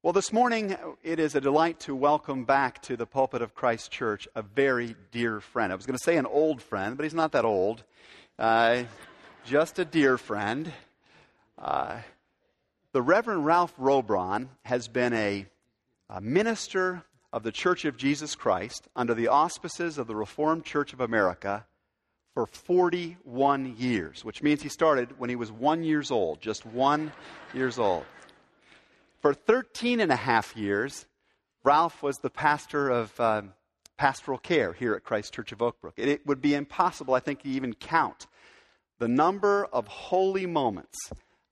Well, this morning it is a delight to welcome back to the pulpit of Christ Church a very dear friend. I was going to say an old friend, but he's not that old. Uh, just a dear friend. Uh, the Reverend Ralph Robron has been a, a minister of the Church of Jesus Christ under the auspices of the Reformed Church of America for 41 years, which means he started when he was one years old, just one years old. For 13 and a half years, Ralph was the pastor of um, pastoral care here at Christ Church of Oak Brook. It, it would be impossible, I think, to even count the number of holy moments,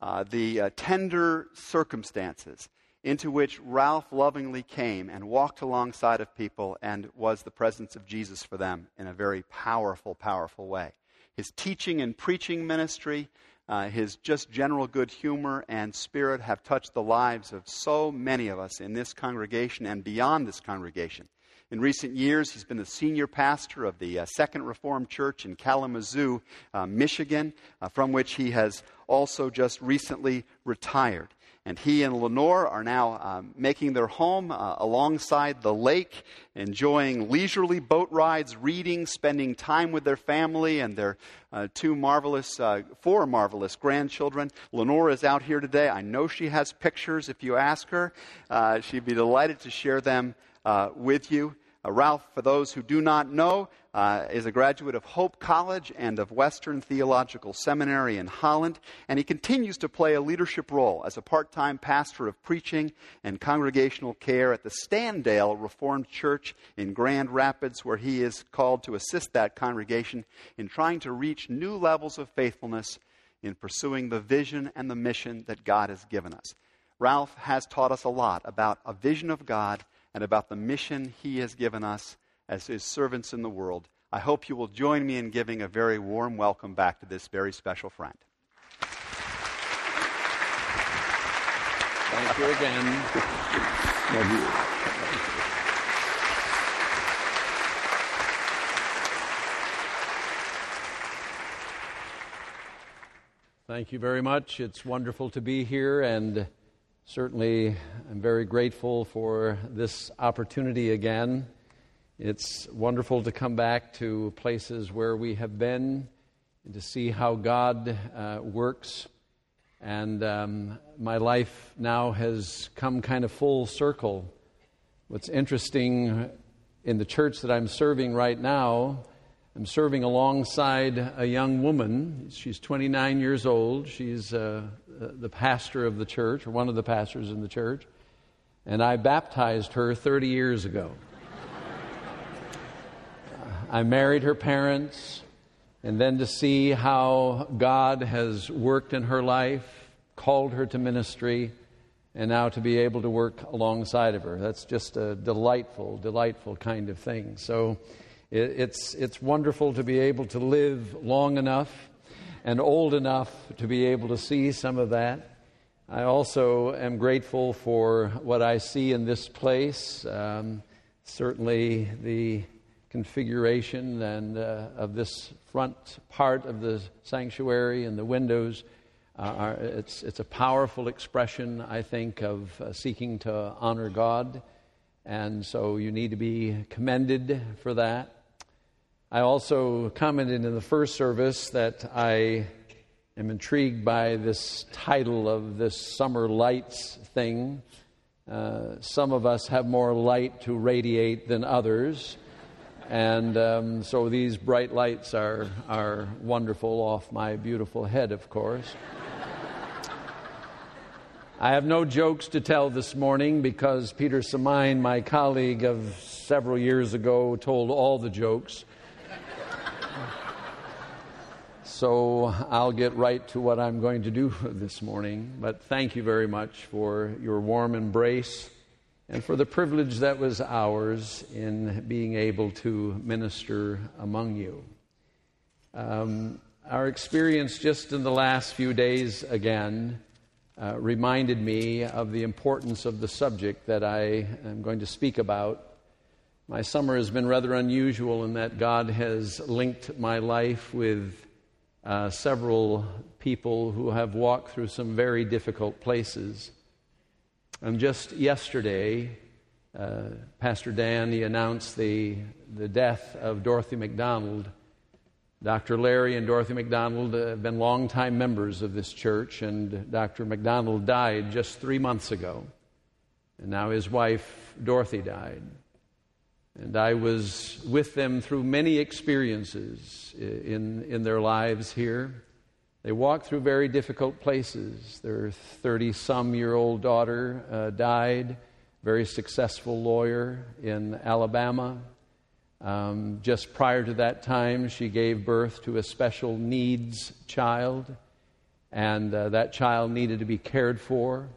uh, the uh, tender circumstances into which Ralph lovingly came and walked alongside of people and was the presence of Jesus for them in a very powerful, powerful way. His teaching and preaching ministry uh, his just general good humor and spirit have touched the lives of so many of us in this congregation and beyond this congregation. In recent years, he's been the senior pastor of the uh, Second Reformed Church in Kalamazoo, uh, Michigan, uh, from which he has also just recently retired. And he and Lenore are now um, making their home uh, alongside the lake, enjoying leisurely boat rides, reading, spending time with their family and their uh, two marvelous, uh, four marvelous grandchildren. Lenore is out here today. I know she has pictures if you ask her. Uh, she'd be delighted to share them uh, with you. Uh, Ralph, for those who do not know, uh, is a graduate of Hope College and of Western Theological Seminary in Holland, and he continues to play a leadership role as a part time pastor of preaching and congregational care at the Standale Reformed Church in Grand Rapids, where he is called to assist that congregation in trying to reach new levels of faithfulness in pursuing the vision and the mission that God has given us. Ralph has taught us a lot about a vision of God and about the mission He has given us as His servants in the world. I hope you will join me in giving a very warm welcome back to this very special friend. Thank you again. Thank you. Thank you very much. It's wonderful to be here and Certainly, I'm very grateful for this opportunity again. It's wonderful to come back to places where we have been and to see how God uh, works. And um, my life now has come kind of full circle. What's interesting in the church that I'm serving right now, I'm serving alongside a young woman. She's 29 years old. She's uh, Uh, the pastor of the church, or one of the pastors in the church, and I baptized her 30 years ago. I married her parents, and then to see how God has worked in her life, called her to ministry, and now to be able to work alongside of her. That's just a delightful, delightful kind of thing. So, it's, it's wonderful to be able to live long enough and old enough to be able to see some of that. I also am grateful for what I see in this place. Um, certainly, the configuration and uh, of this front part of the sanctuary and the windows. Uh, are, it's, it's a powerful expression, I think, of uh, seeking to honor God. And so you need to be commended for that. I also commented in the first service that I am intrigued by this title of this summer lights thing. Uh, some of us have more light to radiate than others. And um, so these bright lights are, are wonderful off my beautiful head, of course. I have no jokes to tell this morning because Peter Semeyn, my colleague of several years ago, told all the jokes. So I'll get right to what I'm going to do this morning. But thank you very much for your warm embrace and for the privilege that was ours in being able to minister among you. Um, our experience just in the last few days again uh, reminded me of the importance of the subject that I am going to speak about. My summer has been rather unusual in that God has linked my life with uh, several people who have walked through some very difficult places. And just yesterday, uh, Pastor Dan he announced the, the death of Dorothy McDonald. Dr. Larry and Dorothy McDonald have been longtime members of this church, and Dr. McDonald died just three months ago. And now his wife, Dorothy, died. And I was with them through many experiences in, in their lives here. They walked through very difficult places. Their 30 some year old daughter uh, died, very successful lawyer in Alabama. Um, just prior to that time, she gave birth to a special needs child, and uh, that child needed to be cared for.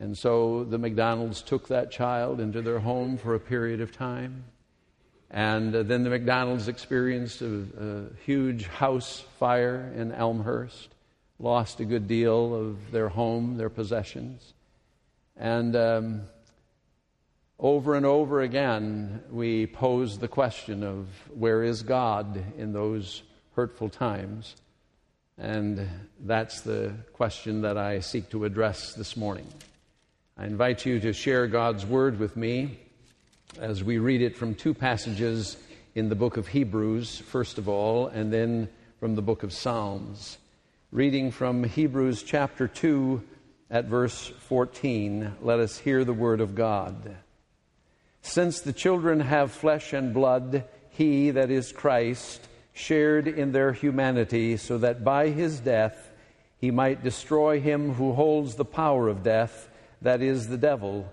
And so the McDonalds took that child into their home for a period of time. And uh, then the McDonalds experienced a, a, huge house fire in Elmhurst, lost a good deal of their home, their possessions. And um, over and over again, we pose the question of where is God in those hurtful times? And that's the question that I seek to address this morning. I invite you to share God's word with me as we read it from two passages in the book of Hebrews, first of all, and then from the book of Psalms. Reading from Hebrews chapter 2 at verse 14, let us hear the word of God. Since the children have flesh and blood, he, that is Christ, shared in their humanity, so that by his death he might destroy him who holds the power of death, that is, the devil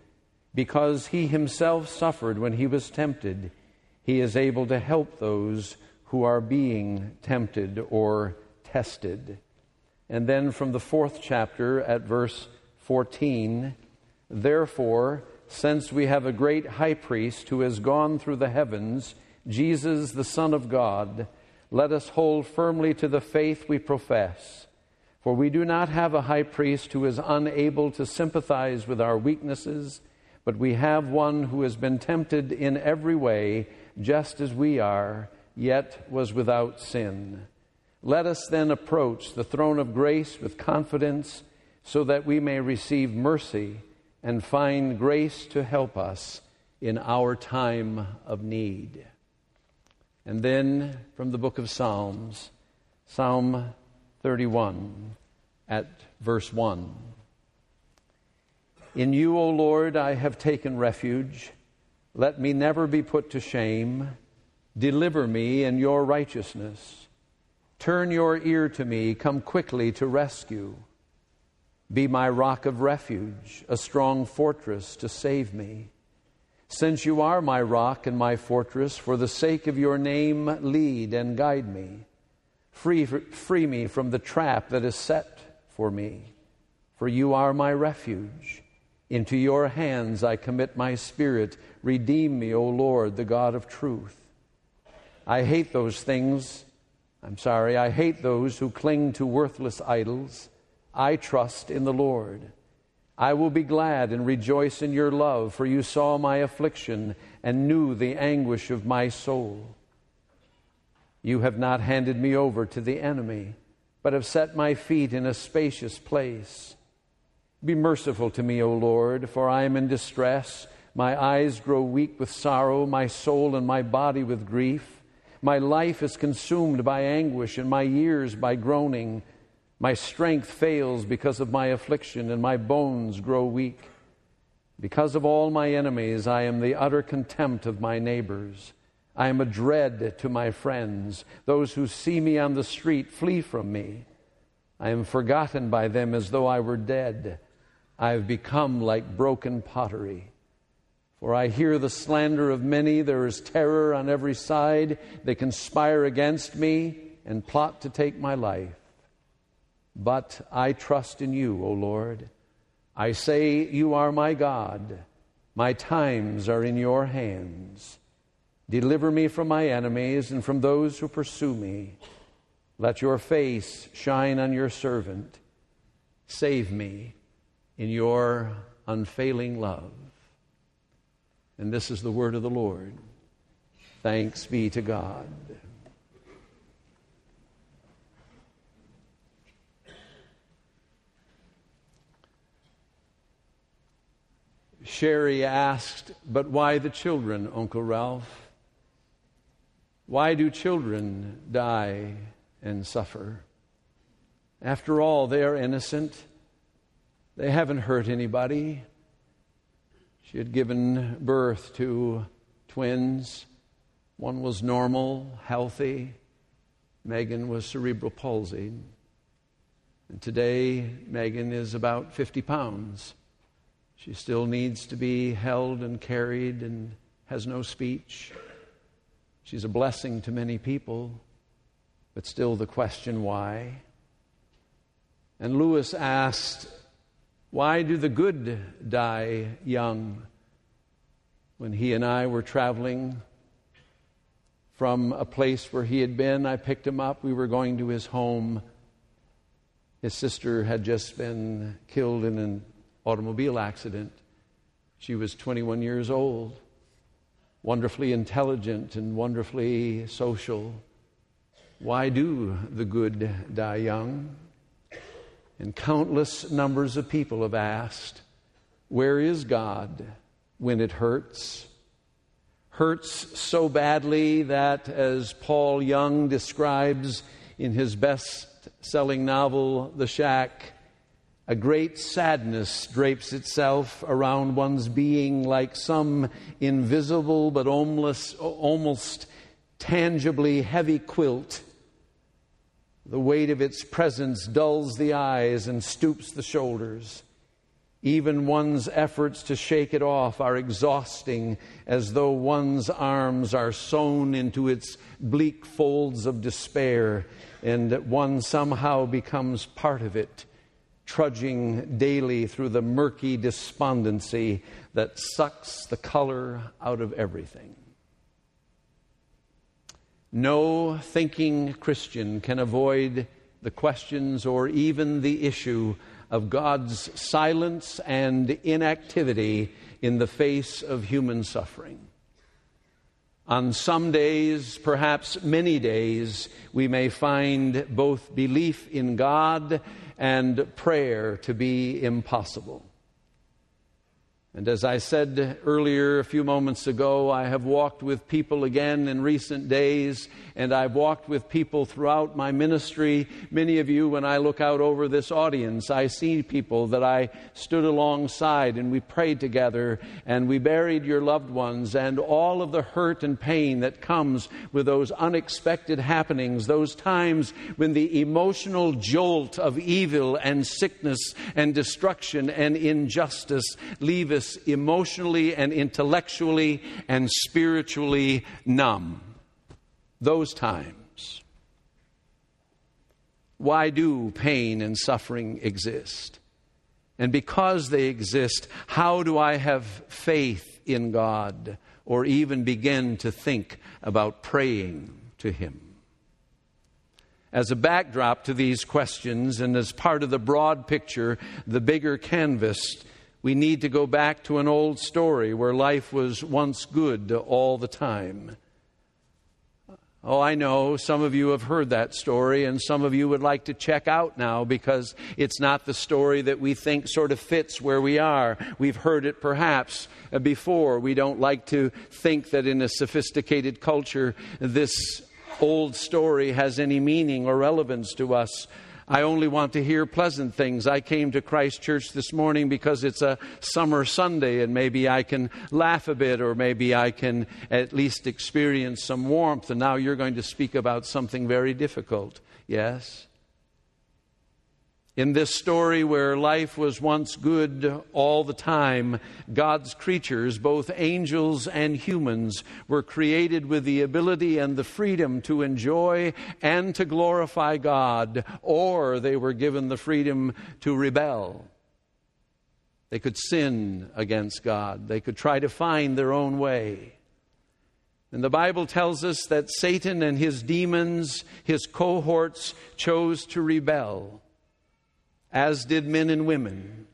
because he himself suffered when he was tempted, he is able to help those who are being tempted or tested. And then from the fourth chapter at verse 14, therefore, since we have a great high priest who has gone through the heavens, Jesus, the Son of God, let us hold firmly to the faith we profess. For we do not have a high priest who is unable to sympathize with our weaknesses but we have one who has been tempted in every way, just as we are, yet was without sin. Let us then approach the throne of grace with confidence, so that we may receive mercy and find grace to help us in our time of need. And then from the book of Psalms, Psalm 31 at verse 1. In you, O Lord, I have taken refuge. Let me never be put to shame. Deliver me in your righteousness. Turn your ear to me. Come quickly to rescue. Be my rock of refuge, a strong fortress to save me. Since you are my rock and my fortress, for the sake of your name, lead and guide me. Free, free me from the trap that is set for me, for you are my refuge. Into your hands I commit my spirit. Redeem me, O Lord, the God of truth. I hate those things. I'm sorry, I hate those who cling to worthless idols. I trust in the Lord. I will be glad and rejoice in your love, for you saw my affliction and knew the anguish of my soul. You have not handed me over to the enemy, but have set my feet in a spacious place. Be merciful to me, O Lord, for I am in distress. My eyes grow weak with sorrow, my soul and my body with grief. My life is consumed by anguish, and my years by groaning. My strength fails because of my affliction, and my bones grow weak. Because of all my enemies, I am the utter contempt of my neighbors. I am a dread to my friends. Those who see me on the street flee from me. I am forgotten by them as though I were dead. I have become like broken pottery. For I hear the slander of many. There is terror on every side. They conspire against me and plot to take my life. But I trust in you, O Lord. I say, You are my God. My times are in your hands. Deliver me from my enemies and from those who pursue me. Let your face shine on your servant. Save me in your unfailing love. And this is the word of the Lord. Thanks be to God. Sherry asked, But why the children, Uncle Ralph? Why do children die and suffer? After all, they are innocent. They haven't hurt anybody. She had given birth to twins. One was normal, healthy. Megan was cerebral palsy. And today, Megan is about 50 pounds. She still needs to be held and carried and has no speech. She's a blessing to many people, but still the question why. And Lewis asked, Why do the good die young? When he and I were traveling from a place where he had been, I picked him up. We were going to his home. His sister had just been killed in an automobile accident. She was 21 years old, wonderfully intelligent and wonderfully social. Why do the good die young? And countless numbers of people have asked, Where is God when it hurts? Hurts so badly that, as Paul Young describes in his best selling novel, The Shack, a great sadness drapes itself around one's being like some invisible but almost, almost tangibly heavy quilt. The weight of its presence dulls the eyes and stoops the shoulders. Even one's efforts to shake it off are exhausting, as though one's arms are sewn into its bleak folds of despair, and one somehow becomes part of it trudging daily through the murky despondency that sucks the color out of everything. No thinking Christian can avoid the questions or even the issue of God's silence and inactivity in the face of human suffering. On some days, perhaps many days, we may find both belief in God and prayer to be impossible. And as I said earlier, a few moments ago, I have walked with people again in recent days, and I've walked with people throughout my ministry. Many of you, when I look out over this audience, I see people that I stood alongside and we prayed together and we buried your loved ones, and all of the hurt and pain that comes with those unexpected happenings, those times when the emotional jolt of evil and sickness and destruction and injustice leave us emotionally and intellectually and spiritually numb. Those times. Why do pain and suffering exist? And because they exist, how do I have faith in God or even begin to think about praying to Him? As a backdrop to these questions and as part of the broad picture, the bigger canvas, we need to go back to an old story where life was once good all the time. Oh, I know some of you have heard that story, and some of you would like to check out now because it's not the story that we think sort of fits where we are. We've heard it perhaps before. We don't like to think that in a sophisticated culture this old story has any meaning or relevance to us. I only want to hear pleasant things. I came to Christ Church this morning because it's a summer Sunday and maybe I can laugh a bit or maybe I can at least experience some warmth. And now you're going to speak about something very difficult. Yes? In this story where life was once good all the time, God's creatures, both angels and humans, were created with the ability and the freedom to enjoy and to glorify God, or they were given the freedom to rebel. They could sin against God. They could try to find their own way. And the Bible tells us that Satan and his demons, his cohorts, chose to rebel, as did men and women.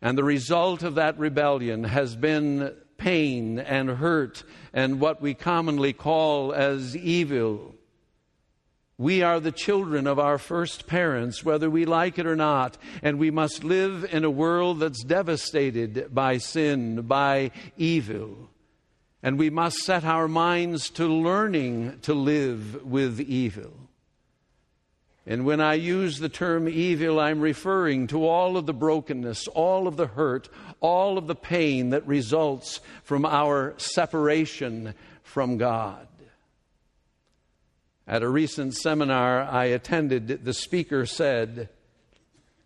And the result of that rebellion has been pain and hurt and what we commonly call as evil. We are the children of our first parents, whether we like it or not, and we must live in a world that's devastated by sin, by evil. And we must set our minds to learning to live with evil. And when I use the term evil, I'm referring to all of the brokenness, all of the hurt, all of the pain that results from our separation from God. At a recent seminar I attended, the speaker said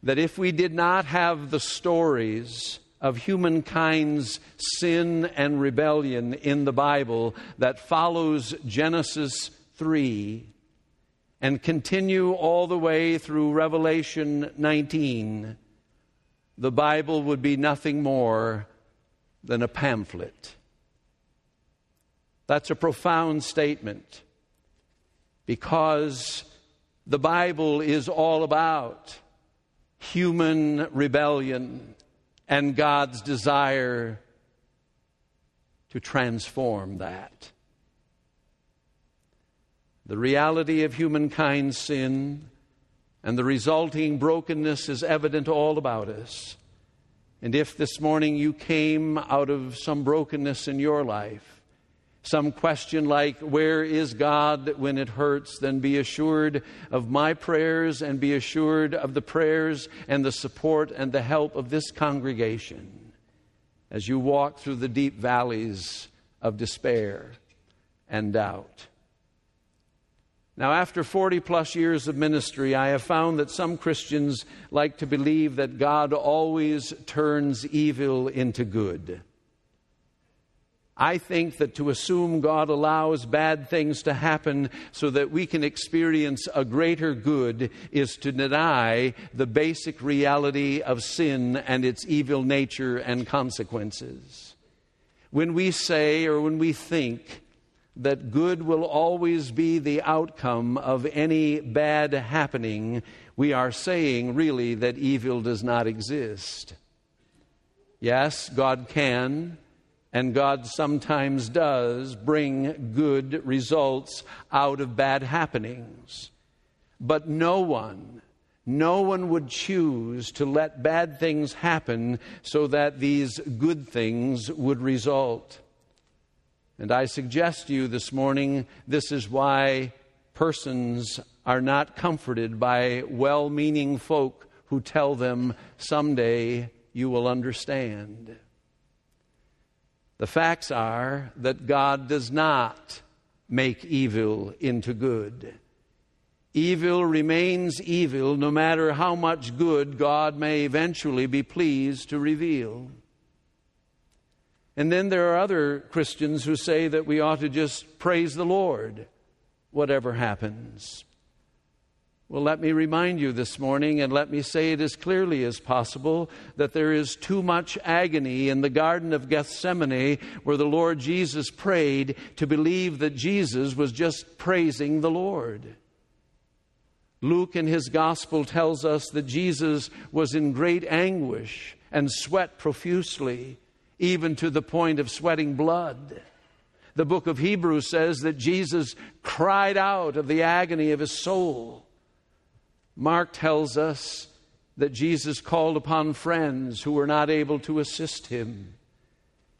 that if we did not have the stories of humankind's sin and rebellion in the Bible that follows Genesis 3 and continue all the way through Revelation 19, the Bible would be nothing more than a pamphlet. That's a profound statement because the Bible is all about human rebellion and God's desire to transform that. The reality of humankind's sin and the resulting brokenness is evident all about us. And if this morning you came out of some brokenness in your life, some question like, Where is God when it hurts? then be assured of my prayers and be assured of the prayers and the support and the help of this congregation as you walk through the deep valleys of despair and doubt. Now, after 40 plus years of ministry, I have found that some Christians like to believe that God always turns evil into good. I think that to assume God allows bad things to happen so that we can experience a greater good is to deny the basic reality of sin and its evil nature and consequences. When we say or when we think that good will always be the outcome of any bad happening, we are saying really that evil does not exist. Yes, God can, and God sometimes does bring good results out of bad happenings. But no one, no one would choose to let bad things happen so that these good things would result. And I suggest to you this morning this is why persons are not comforted by well meaning folk who tell them someday you will understand. The facts are that God does not make evil into good. Evil remains evil no matter how much good God may eventually be pleased to reveal. And then there are other Christians who say that we ought to just praise the Lord, whatever happens. Well, let me remind you this morning, and let me say it as clearly as possible, that there is too much agony in the Garden of Gethsemane where the Lord Jesus prayed to believe that Jesus was just praising the Lord. Luke in his gospel tells us that Jesus was in great anguish and sweat profusely even to the point of sweating blood. The book of Hebrews says that Jesus cried out of the agony of his soul. Mark tells us that Jesus called upon friends who were not able to assist him.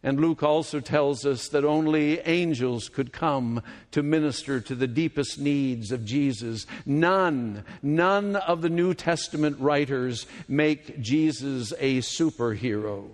And Luke also tells us that only angels could come to minister to the deepest needs of Jesus. None, none of the New Testament writers make Jesus a superhero.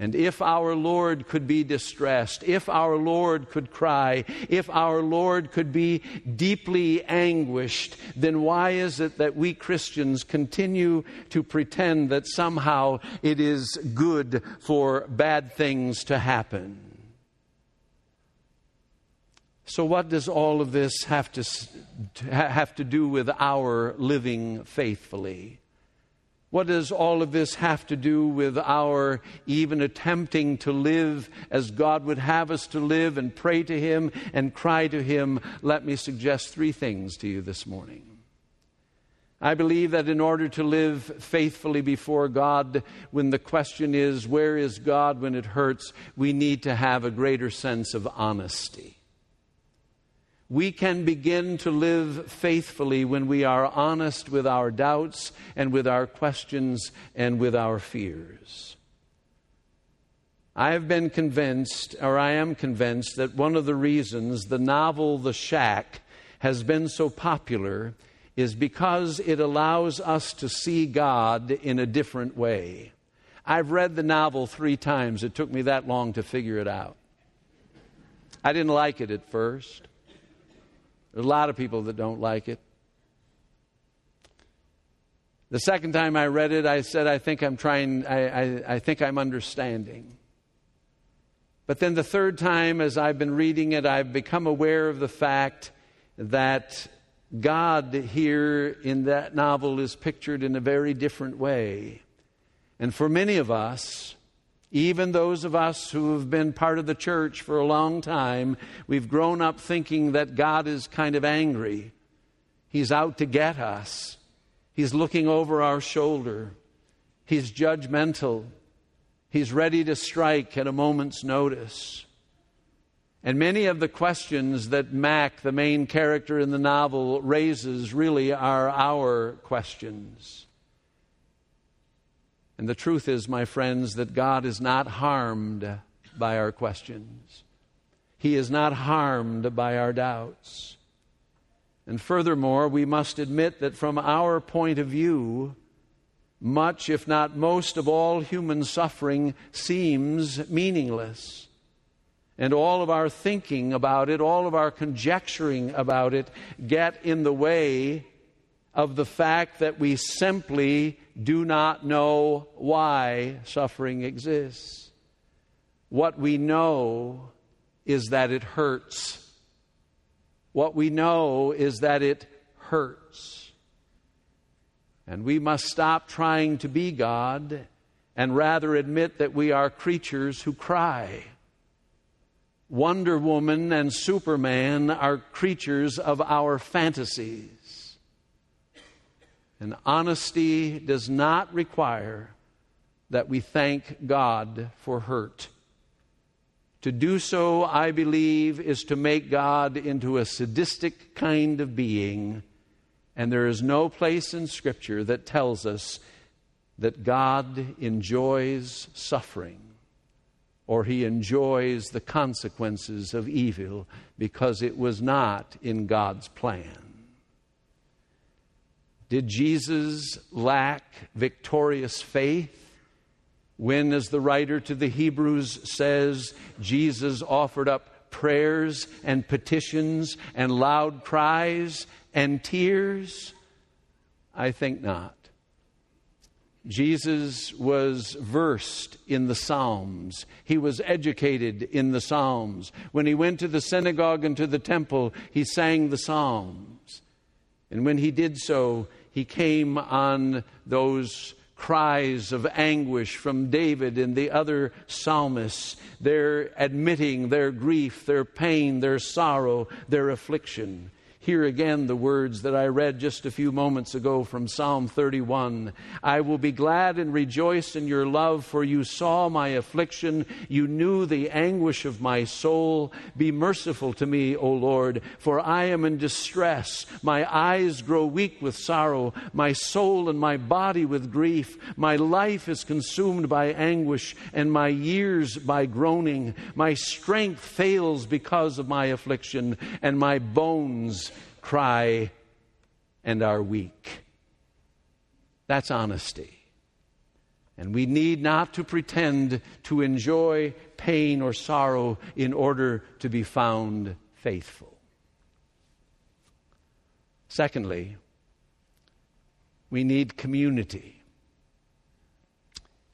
And if our Lord could be distressed, if our Lord could cry, if our Lord could be deeply anguished, then why is it that we Christians continue to pretend that somehow it is good for bad things to happen? So, what does all of this have to, have to do with our living faithfully? What does all of this have to do with our even attempting to live as God would have us to live and pray to Him and cry to Him? Let me suggest three things to you this morning. I believe that in order to live faithfully before God, when the question is, where is God when it hurts, we need to have a greater sense of honesty. We can begin to live faithfully when we are honest with our doubts and with our questions and with our fears. I have been convinced, or I am convinced, that one of the reasons the novel The Shack has been so popular is because it allows us to see God in a different way. I've read the novel three times. It took me that long to figure it out. I didn't like it at first. There's a lot of people that don't like it. The second time I read it, I said, I think I'm trying, I, I, I, think I'm understanding. But then the third time, as I've been reading it, I've become aware of the fact that God here in that novel is pictured in a very different way. And for many of us, even those of us who have been part of the church for a long time, we've grown up thinking that God is kind of angry. He's out to get us. He's looking over our shoulder. He's judgmental. He's ready to strike at a moment's notice. And many of the questions that Mac, the main character in the novel, raises really are our questions. And the truth is, my friends, that God is not harmed by our questions. He is not harmed by our doubts. And furthermore, we must admit that from our point of view, much, if not most, of all human suffering seems meaningless. And all of our thinking about it, all of our conjecturing about it, get in the way of the fact that we simply do not know why suffering exists. What we know is that it hurts. What we know is that it hurts. And we must stop trying to be God and rather admit that we are creatures who cry. Wonder Woman and Superman are creatures of our fantasies. And honesty does not require that we thank God for hurt. To do so, I believe, is to make God into a sadistic kind of being. And there is no place in Scripture that tells us that God enjoys suffering or he enjoys the consequences of evil because it was not in God's plan. Did Jesus lack victorious faith? When, as the writer to the Hebrews says, Jesus offered up prayers and petitions and loud cries and tears? I think not. Jesus was versed in the Psalms. He was educated in the Psalms. When he went to the synagogue and to the temple, he sang the Psalms. And when he did so, he came on those cries of anguish from David and the other psalmists. They're admitting their grief, their pain, their sorrow, their affliction. Hear again the words that I read just a few moments ago from Psalm 31. I will be glad and rejoice in your love, for you saw my affliction. You knew the anguish of my soul. Be merciful to me, O Lord, for I am in distress. My eyes grow weak with sorrow, my soul and my body with grief. My life is consumed by anguish, and my years by groaning. My strength fails because of my affliction, and my bones cry and are weak. That's honesty. And we need not to pretend to enjoy pain or sorrow in order to be found faithful. Secondly, we need community.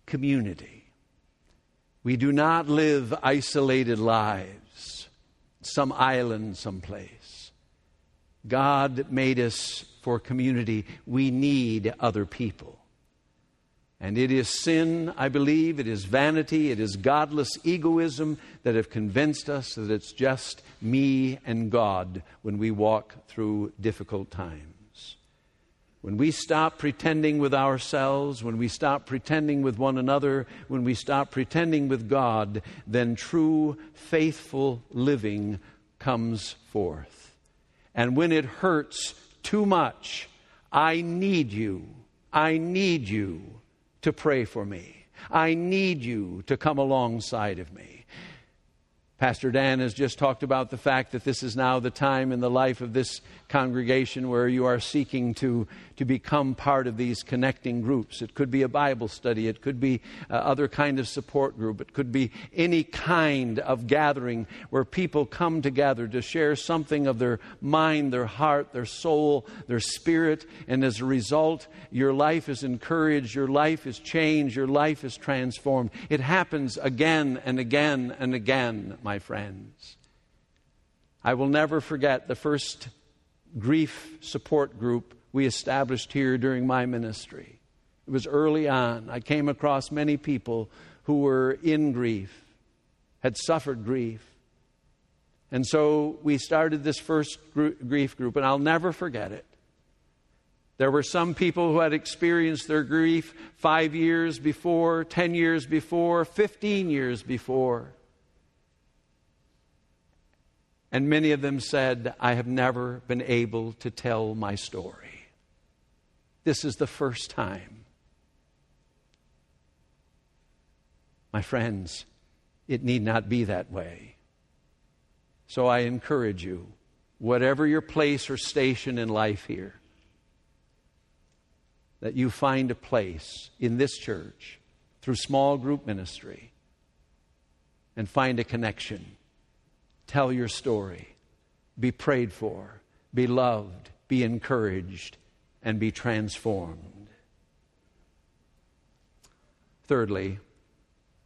Community. We do not live isolated lives, some island someplace. God made us for community. We need other people. And it is sin, I believe, it is vanity, it is godless egoism that have convinced us that it's just me and God when we walk through difficult times. When we stop pretending with ourselves, when we stop pretending with one another, when we stop pretending with God, then true, faithful living comes forth. And when it hurts too much, I need you. I need you to pray for me. I need you to come alongside of me. Pastor Dan has just talked about the fact that this is now the time in the life of this congregation where you are seeking to, to become part of these connecting groups. It could be a Bible study, it could be uh, other kind of support group, it could be any kind of gathering where people come together to share something of their mind, their heart, their soul, their spirit, and as a result, your life is encouraged, your life is changed, your life is transformed. It happens again and again and again, my friends. I will never forget the first grief support group we established here during my ministry. It was early on. I came across many people who were in grief, had suffered grief. And so we started this first grief group, and I'll never forget it. There were some people who had experienced their grief five years before, 10 years before, 15 years before. And many of them said, I have never been able to tell my story. This is the first time. My friends, it need not be that way. So I encourage you, whatever your place or station in life here, that you find a place in this church through small group ministry and find a connection Tell your story. Be prayed for. Be loved. Be encouraged. And be transformed. Thirdly,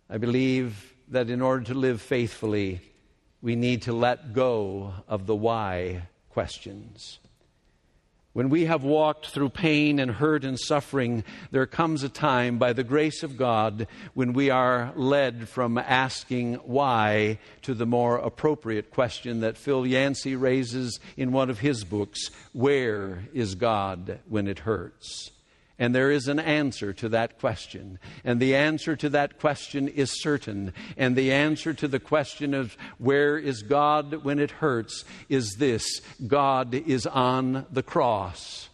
I believe that in order to live faithfully, we need to let go of the why questions. When we have walked through pain and hurt and suffering, there comes a time, by the grace of God, when we are led from asking why to the more appropriate question that Phil Yancey raises in one of his books Where is God when it hurts? And there is an answer to that question. And the answer to that question is certain. And the answer to the question of where is God when it hurts is this God is on the cross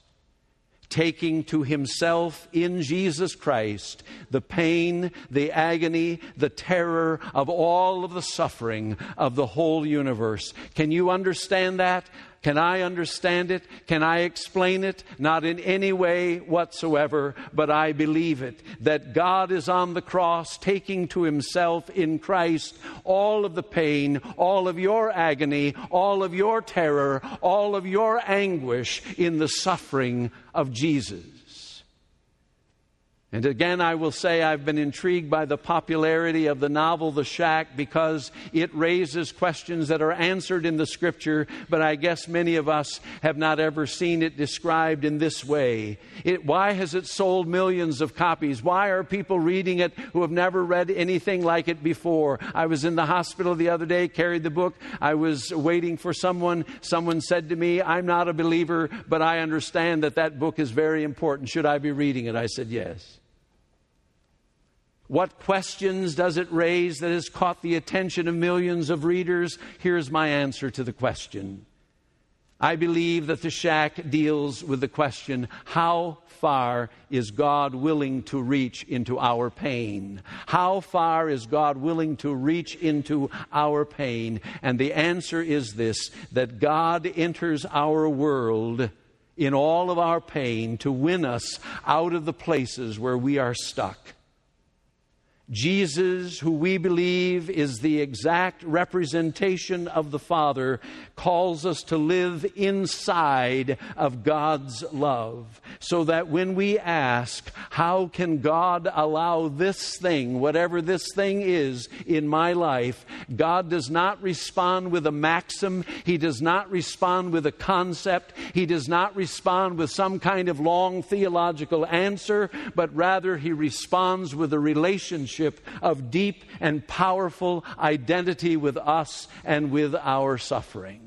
taking to himself in Jesus Christ the pain, the agony, the terror of all of the suffering of the whole universe. Can you understand that? Can I understand it? Can I explain it? Not in any way whatsoever, but I believe it. That God is on the cross, taking to himself in Christ all of the pain, all of your agony, all of your terror, all of your anguish in the suffering of Jesus. And again, I will say I've been intrigued by the popularity of the novel The Shack because it raises questions that are answered in the scripture, but I guess many of us have not ever seen it described in this way. It, why has it sold millions of copies? Why are people reading it who have never read anything like it before? I was in the hospital the other day, carried the book. I was waiting for someone. Someone said to me, I'm not a believer, but I understand that that book is very important. Should I be reading it? I said, yes. What questions does it raise that has caught the attention of millions of readers? Here's my answer to the question. I believe that the shack deals with the question how far is God willing to reach into our pain? How far is God willing to reach into our pain? And the answer is this that God enters our world in all of our pain to win us out of the places where we are stuck Jesus, who we believe is the exact representation of the Father, calls us to live inside of God's love. So that when we ask, How can God allow this thing, whatever this thing is in my life? God does not respond with a maxim, He does not respond with a concept, He does not respond with some kind of long theological answer, but rather He responds with a relationship of deep and powerful identity with us and with our suffering.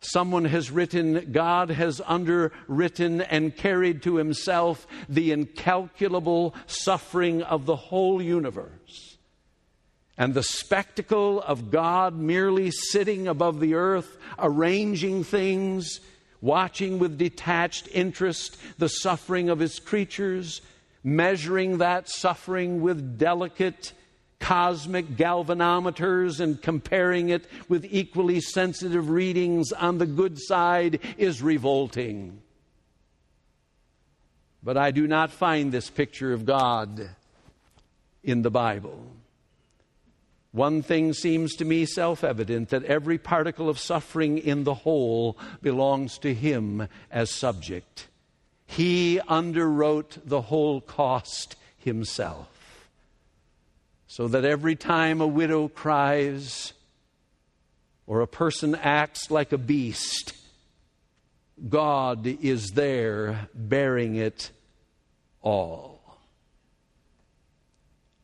Someone has written, God has underwritten and carried to himself the incalculable suffering of the whole universe. And the spectacle of God merely sitting above the earth, arranging things, watching with detached interest the suffering of his creatures, measuring that suffering with delicate cosmic galvanometers and comparing it with equally sensitive readings on the good side is revolting. But I do not find this picture of God in the Bible. One thing seems to me self evident that every particle of suffering in the whole belongs to Him as subject. He underwrote the whole cost himself. So that every time a widow cries or a person acts like a beast, God is there bearing it all.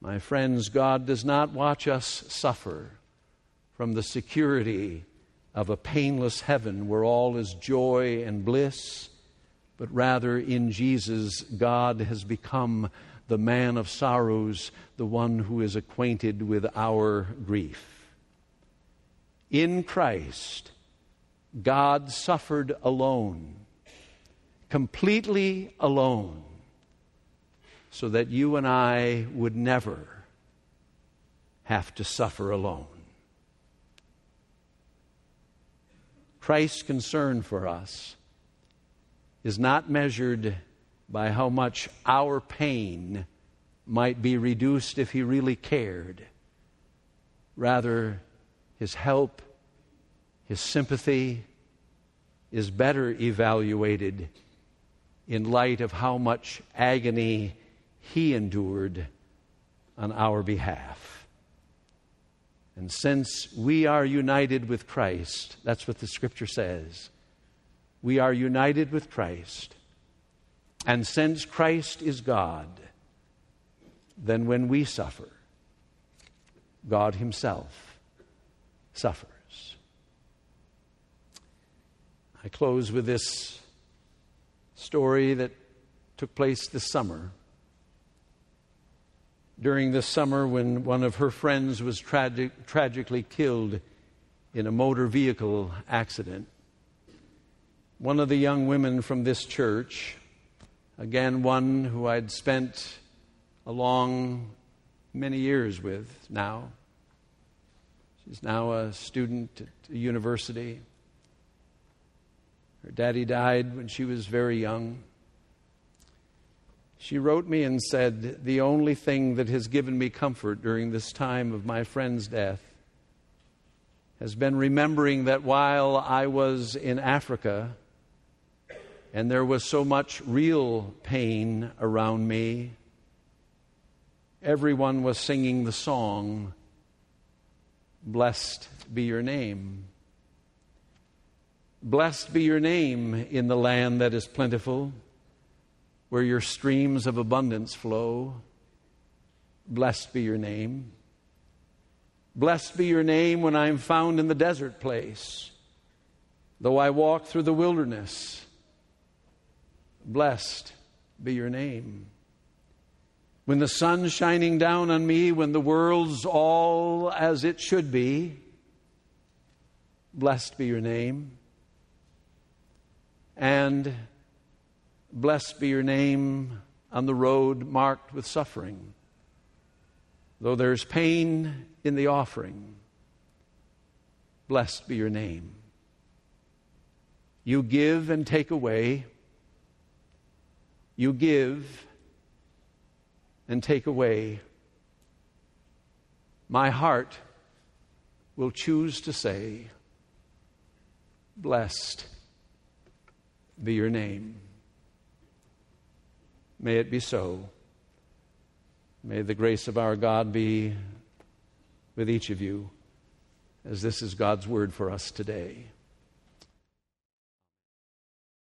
My friends, God does not watch us suffer from the security of a painless heaven where all is joy and bliss but rather in Jesus, God has become the man of sorrows, the one who is acquainted with our grief. In Christ, God suffered alone, completely alone, so that you and I would never have to suffer alone. Christ's concern for us is not measured by how much our pain might be reduced if he really cared. Rather, his help, his sympathy is better evaluated in light of how much agony he endured on our behalf. And since we are united with Christ, that's what the scripture says we are united with Christ. And since Christ is God, then when we suffer, God Himself suffers. I close with this story that took place this summer. During this summer, when one of her friends was tragic, tragically killed in a motor vehicle accident, one of the young women from this church, again, one who I'd spent a long many years with now. She's now a student at a university. Her daddy died when she was very young. She wrote me and said, The only thing that has given me comfort during this time of my friend's death has been remembering that while I was in Africa, and there was so much real pain around me. Everyone was singing the song, Blessed be your name. Blessed be your name in the land that is plentiful, where your streams of abundance flow. Blessed be your name. Blessed be your name when I am found in the desert place, though I walk through the wilderness Blessed be your name. When the sun's shining down on me, when the world's all as it should be, blessed be your name. And blessed be your name on the road marked with suffering. Though there's pain in the offering, blessed be your name. You give and take away. You give and take away, my heart will choose to say, Blessed be your name. May it be so. May the grace of our God be with each of you as this is God's word for us today.